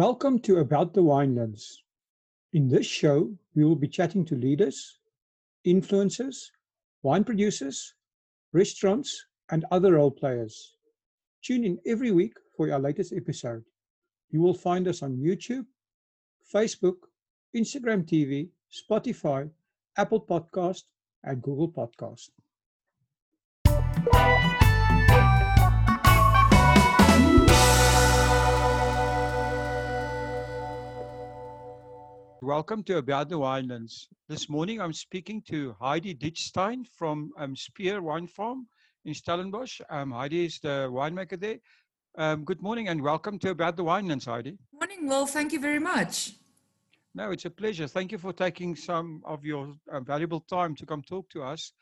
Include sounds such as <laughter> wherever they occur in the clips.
Welcome to About the Winelands. In this show, we will be chatting to leaders, influencers, wine producers, restaurants, and other role players. Tune in every week for our latest episode. You will find us on YouTube, Facebook, Instagram TV, Spotify, Apple Podcast, and Google Podcast. Welcome to About the Winelands. This morning I'm speaking to Heidi Ditchstein from um, Spier Wine Farm in Stellenbosch. Um, Heidi is the winemaker there. Um, good morning and welcome to About the Winelands, Heidi. Morning, Will. Thank you very much. No, it's a pleasure. Thank you for taking some of your uh, valuable time to come talk to us.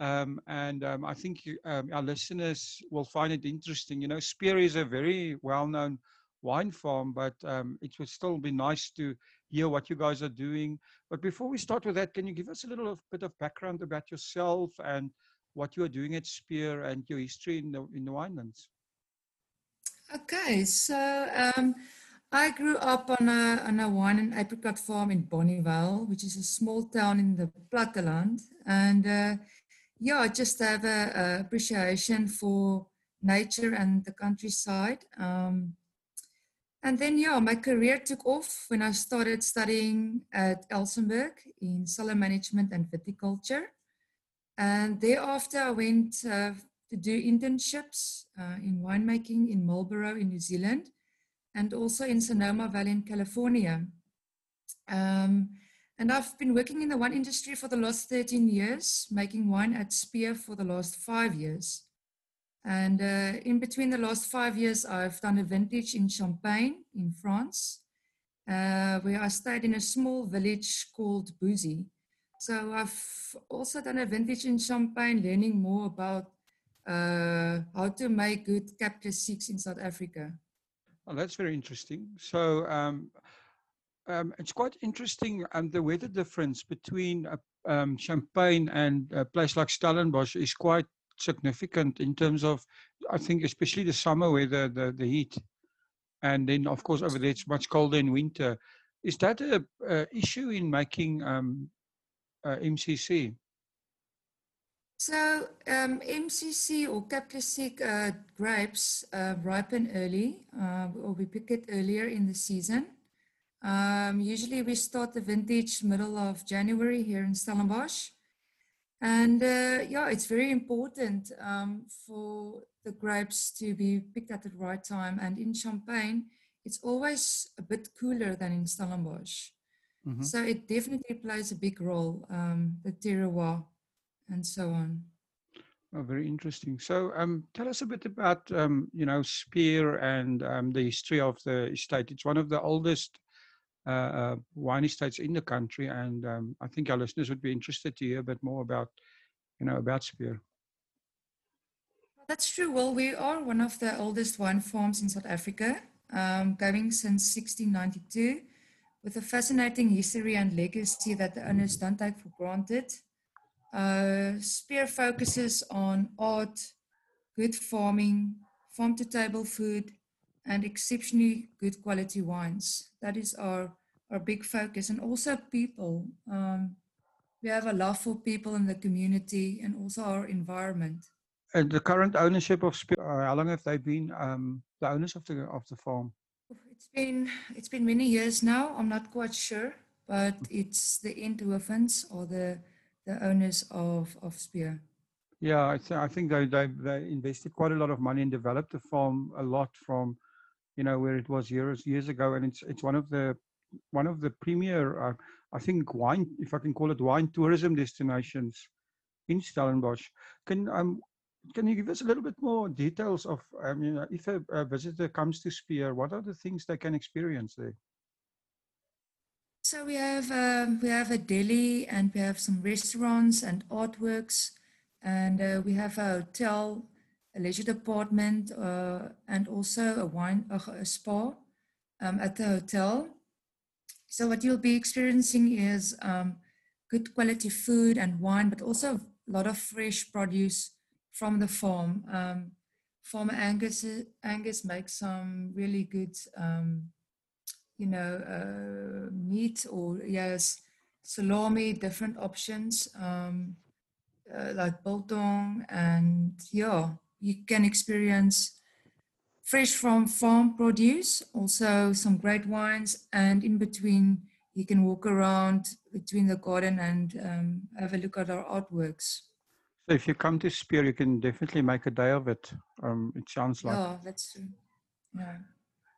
Um, and um, I think you, um, our listeners will find it interesting. You know, Spier is a very well-known wine farm, but um, it would still be nice to hear what you guys are doing. But before we start with that, can you give us a little bit of background about yourself and what you are doing at Spier and your history in the in the winelands? Okay, so um, I grew up on a on a wine and apricot farm in Bonnievale, which is a small town in the Platteland, and uh, yeah, I just have a, a, appreciation for nature and the countryside. Um, and then, yeah, my career took off when I started studying at Elsenburg in cellar management and viticulture. And thereafter, I went uh, to do internships uh, in winemaking in Marlborough in New Zealand and also in Sonoma Valley in California. Um, and I've been working in the wine industry for the last 13 years, making wine at Spier for the last five years. And uh, in between the last five years, I've done a vintage in Champagne in France, uh, where I stayed in a small village called Bouzy. So I've also done a vintage in Champagne, learning more about uh, how to make good Cap Classiques in South Africa. Well, that's very interesting. So um, um, it's quite interesting um, the weather difference between uh, um, Champagne and a place like Stellenbosch is quite significant in terms of, I think, especially the summer weather, the, the heat. And then, of course, over there it's much colder in winter. Is that a, issue in making um, uh, MCC? So um, MCC or Classique uh, grapes uh, ripen early, uh, or we pick it earlier in the season. Um, usually we start the vintage middle of January here in Stellenbosch. And uh, yeah, it's very important um, for the grapes to be picked at the right time. And in Champagne, it's always a bit cooler than in Stellenbosch. Mm-hmm. So it definitely plays a big role, um, the terroir and so on. Oh, very interesting. So, um, tell us a bit about, um, you know, Spier and um, the history of the estate. It's one of the oldest uh, uh, wine estates in the country, and um, I think our listeners would be interested to hear a bit more about, you know, about Spier. That's true. Well, we are one of the oldest wine farms in South Africa, um, going since 1692, with a fascinating history and legacy that the owners don't take for granted. Uh, Spier focuses on art, good farming, farm to table food, and exceptionally good quality wines. That is our, our big focus. And also people. Um, we have a love for people in the community and also our environment. And the current ownership of Spier, uh, how long have they been um, the owners of the of the farm? It's been it's been many years now. I'm not quite sure, but it's the Enthovens or the the owners of of Spier. Yeah, I, th- I think they, they they invested quite a lot of money and developed the farm a lot from you know, where it was years years ago, and it's it's one of the one of the premier, uh, I think, wine, if I can call it wine tourism destinations in Stellenbosch. Can um can you give us a little bit more details of, I mean, if a, a visitor comes to Spier, what are the things they can experience there? So we have um, we have a deli and we have some restaurants and artworks, and uh, we have a hotel a leisure department, uh, and also a wine, a spa um, at the hotel. So what you'll be experiencing is um, good quality food and wine, but also a lot of fresh produce from the farm. Um, Farmer Angus, Angus makes some really good um, you know, uh, meat or yes, salami, different options um, uh, like biltong, and yeah, you can experience fresh from farm produce, also some great wines, and in between you can walk around between the garden and um, have a look at our artworks. So if you come to Spier, you can definitely make a day of it. Um, it sounds like. Oh, that's true. Yeah.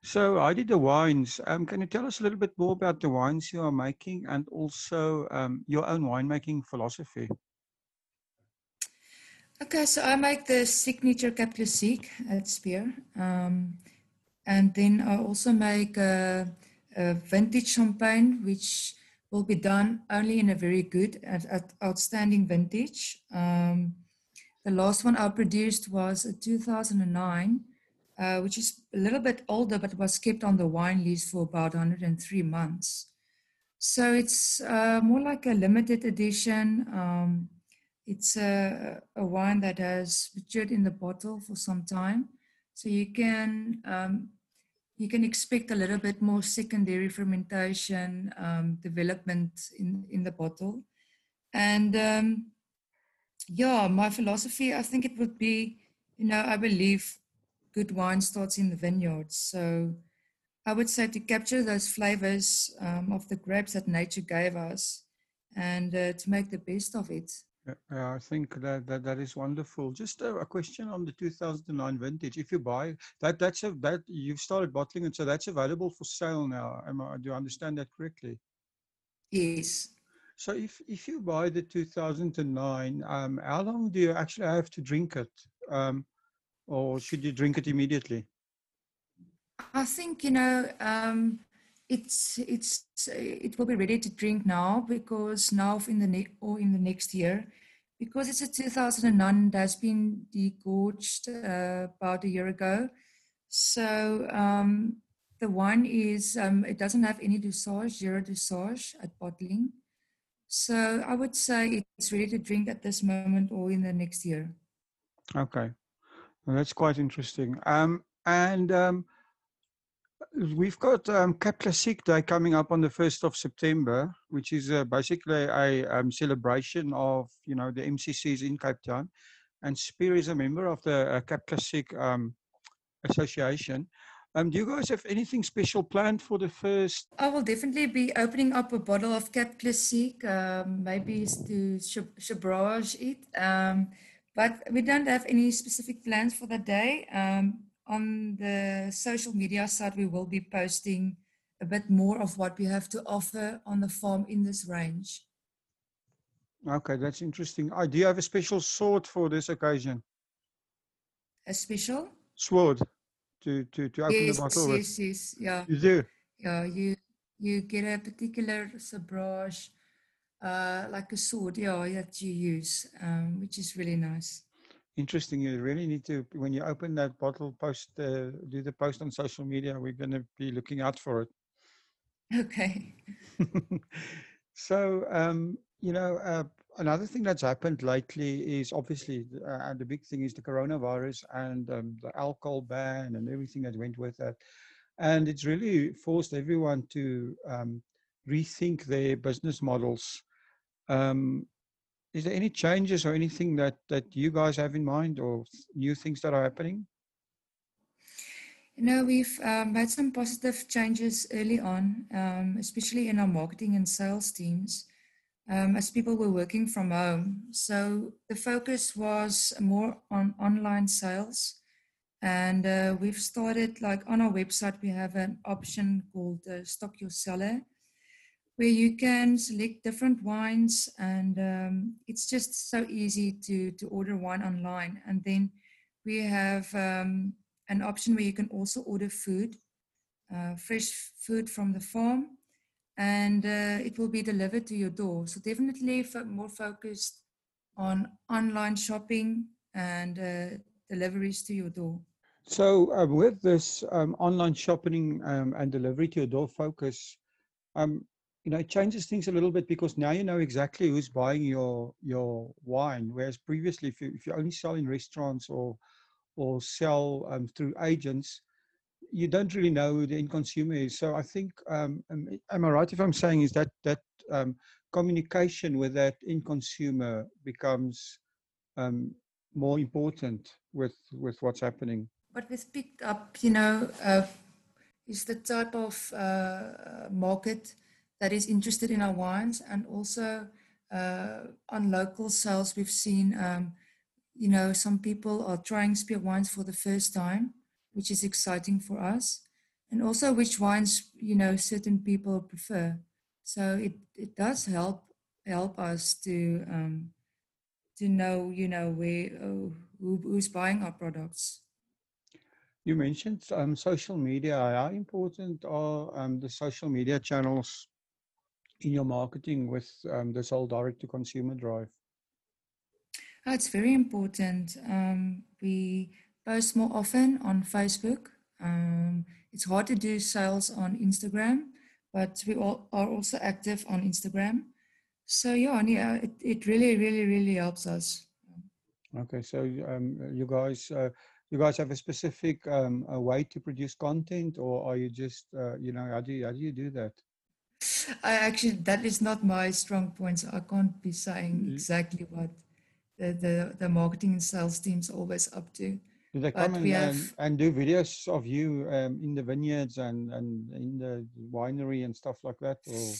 So I did the wines. Um, can you tell us a little bit more about the wines you are making and also um, your own winemaking philosophy? Okay, so I make the signature Cap Classique at Spier. Um, and then I also make a, a, vintage champagne, which will be done only in a very good and outstanding vintage. Um, the last one I produced was a 2009 uh, which is a little bit older, but was kept on the wine list for about 103 months. So it's uh, more like a limited edition. Um, it's a, a, wine that has matured in the bottle for some time. So you can um, you can expect a little bit more secondary fermentation um, development in, in the bottle. And um, yeah, my philosophy, I think it would be, you know, I believe good wine starts in the vineyards. So I would say to capture those flavors um, of the grapes that nature gave us and uh, to make the best of it. Yeah, I think that, that that is wonderful. Just a, a, question on the 2009 vintage. If you buy that, that's a that you've started bottling it, so that's available for sale now. Am I, do I understand that correctly? Yes. So if if you buy the 2009, um, how long do you actually have to drink it? Um, or should you drink it immediately? I think you know um, it's it's it will be ready to drink now because now in the ne- or in the next year because it's a 2009 that's been degorged uh, about a year ago. So um, the wine is um, it doesn't have any dosage, zero dosage at bottling. So I would say it's ready to drink at this moment or in the next year. Okay. Well, that's quite interesting. Um, and um, we've got um, Cap Classique Day coming up on the 1st of September, which is uh, basically a um, celebration of, you know, the MCCs in Cape Town. And Spier is a member of the uh, Cap Classique um, Association. Um, do you guys have anything special planned for the first? I will definitely be opening up a bottle of Cap Classique, um, maybe to sabrage it. Um, but we don't have any specific plans for the day. Um, on the social media side, we will be posting a bit more of what we have to offer on the farm in this range. Okay, that's interesting. Uh, do you have a special sword for this occasion? A special? Sword to, to, to open yes, the bottle yes, with? Yes, yes, yeah. You do? Yeah, you, you get a particular sabrage uh, like a sword, yeah, that you use, um, which is really nice. Interesting. You really need to, when you open that bottle, post, uh, do the post on social media. We're going to be looking out for it. Okay. <laughs> so, um, you know, uh, another thing that's happened lately is obviously, uh, the big thing is the coronavirus and um, the alcohol ban and everything that went with that. And it's really forced everyone to um, rethink their business models um, is there any changes or anything that that you guys have in mind or new things that are happening? You know, we've um, had some positive changes early on, um, especially in our marketing and sales teams, um, as people were working from home. So the focus was more on online sales. And uh, we've started, like on our website, we have an option called uh, Stock Your Cellar where you can select different wines and um, it's just so easy to, to order wine online. And then we have um, an option where you can also order food, uh, fresh food from the farm, and uh, it will be delivered to your door. So definitely more focused on online shopping and uh, deliveries to your door. So uh, with this um, online shopping um, and delivery to your door focus, um, you know, it changes things a little bit because now you know exactly who's buying your your wine. Whereas previously, if you if you only sell in restaurants or or sell um, through agents, you don't really know who the end consumer is. So I think, um, am, I right if I'm saying is that that um, communication with that end consumer becomes um, more important with with what's happening? What we've picked up, you know, uh, is the type of uh, market that is interested in our wines, and also uh, on local sales, we've seen, um, you know, some people are trying Spier wines for the first time which is exciting for us, and also which wines you know certain people prefer. So it it does help help us to um, to know you know where oh, who, who's buying our products. You mentioned um, social media. How important are um, the social media channels in your marketing with um, this whole direct to consumer drive? Oh, it's very important. Um, we post more often on Facebook. Um, it's hard to do sales on Instagram, but we all are also active on Instagram. So yeah, yeah, it, it really, really, really helps us. Okay, so um, you guys, uh, you guys have a specific um, a way to produce content, or are you just, uh, you know, how do you how do you do that? I actually that is not my strong point. So I can't be saying exactly what the, the the marketing and sales teams always up to. Do they come and, have, and, and, do videos of you um, in the vineyards and, and in the winery and stuff like that? Or?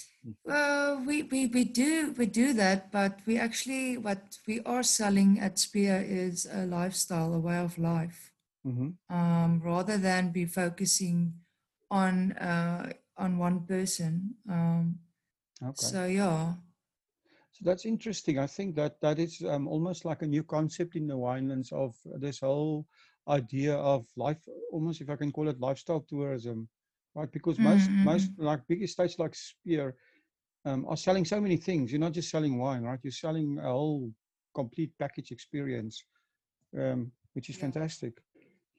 Well, we, we, we do we do that, but we actually what we are selling at Spier is a lifestyle, a way of life, mm-hmm. um, rather than be focusing on uh, on one person. Um, okay. So yeah. So that's interesting. I think that that is um, almost like a new concept in the winelands of this whole idea of life, almost if I can call it lifestyle tourism, right? Because most mm-hmm. most like big estates like Spier um, are selling so many things. You're not just selling wine, right? You're selling a whole complete package experience, um, which is yeah. fantastic.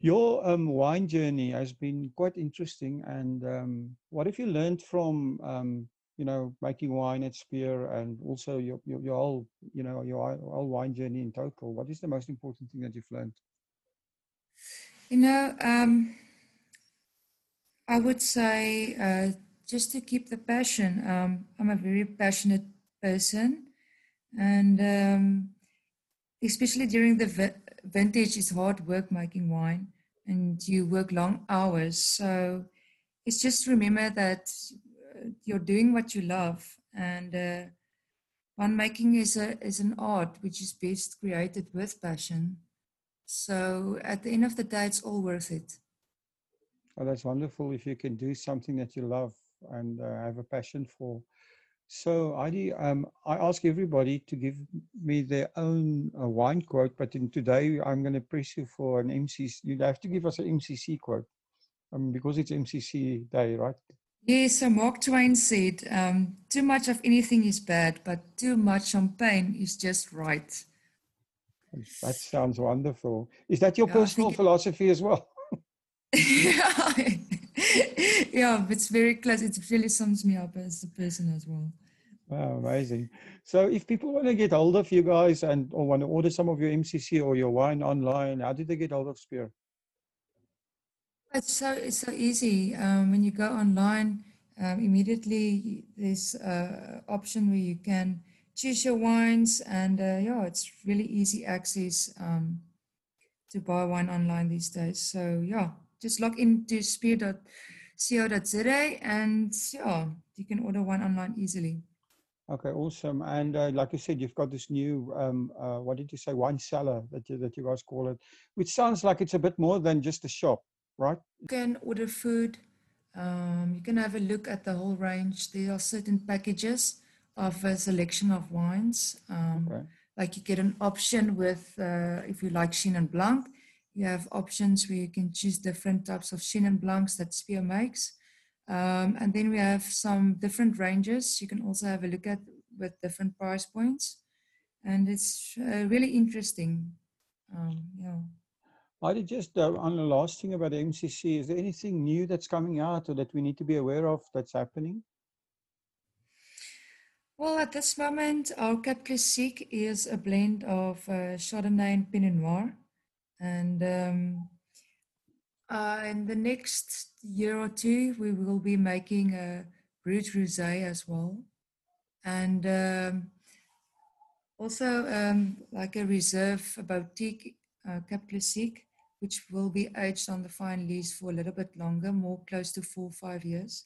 Your um, wine journey has been quite interesting. And um, what have you learned from um, you know, making wine at Spier and also your, your, your whole, you know, your whole wine journey in total? What is the most important thing that you've learned? You know, um, I would say uh, just to keep the passion. Um, I'm a very passionate person, and um, especially during the vintage, is hard work making wine, and you work long hours. So it's just remember that you're doing what you love and uh, winemaking is a is an art which is best created with passion. So at the end of the day it's all worth it. Oh that's wonderful if you can do something that you love and uh, have a passion for so Heidi, um, I ask everybody to give me their own uh, wine quote, but in today I'm going to press you for an MCC. You'd have to give us an MCC quote um, because it's MCC day, right? Yes, so Mark Twain said, um, too much of anything is bad, but too much champagne is just right. That sounds wonderful. Is that your yeah, personal philosophy as well? yeah. <laughs> <laughs> yeah, it's very close. It really sums me up as a person as well. Wow, amazing. So if people want to get hold of you guys and or want to order some of your MCC or your wine online, how do they get hold of Spier? It's so it's so easy. Um, when you go online, um, immediately there's an option where you can choose your wines, and uh, yeah, it's really easy access um, to buy wine online these days. So yeah, just log into spier.co.za, and yeah, you can order wine online easily. Okay, awesome. And uh, like you said, you've got this new, um, uh, what did you say, wine cellar that you, that you guys call it, which sounds like it's a bit more than just a shop right? You can order food. Um, you can have a look at the whole range. There are certain packages of a selection of wines. Um, okay. Like you get an option with, uh, if you like Chenin Blanc, you have options where you can choose different types of Chenin Blancs that Spier makes. Um, and then we have some different ranges you can also have a look at with different price points. And it's uh, really interesting. Um, yeah. I did just uh, on the last thing about the MCC, is there anything new that's coming out or that we need to be aware of that's happening? Well, at this moment, our Cap Classique is a blend of uh, Chardonnay and Pinot Noir. And um, uh, in the next year or two, we will be making a brut rosé as well, and um, also um, like a reserve boutique uh, Cap Classique, which will be aged on the fine lees for a little bit longer, more close to four five years.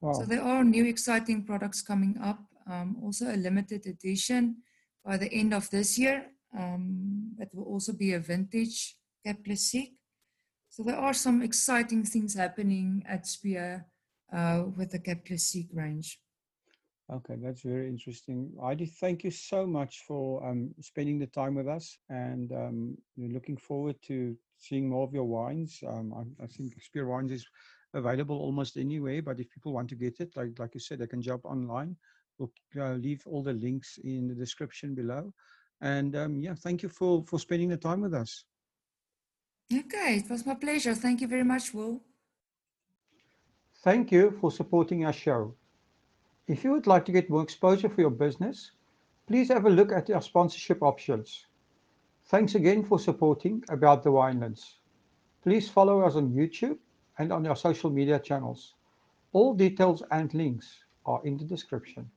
Wow. So there are new exciting products coming up. Um, also a limited edition by the end of this year. Um, it will also be a vintage Cap Classique. So there are some exciting things happening at Spier uh, with the Cap Classique range. Okay, that's very interesting. Heidi, thank you so much for um, spending the time with us, and um, looking forward to seeing more of your wines. Um, I, I think Spier Wines is available almost anywhere, but if people want to get it, like like you said, they can jump online. We'll uh, leave all the links in the description below. And um, yeah, thank you for for spending the time with us. Okay, it was my pleasure. Thank you very much, Will. Thank you for supporting our show. If you would like to get more exposure for your business, please have a look at our sponsorship options. Thanks again for supporting About the Winelands. Please follow us on YouTube and on our social media channels. All details and links are in the description.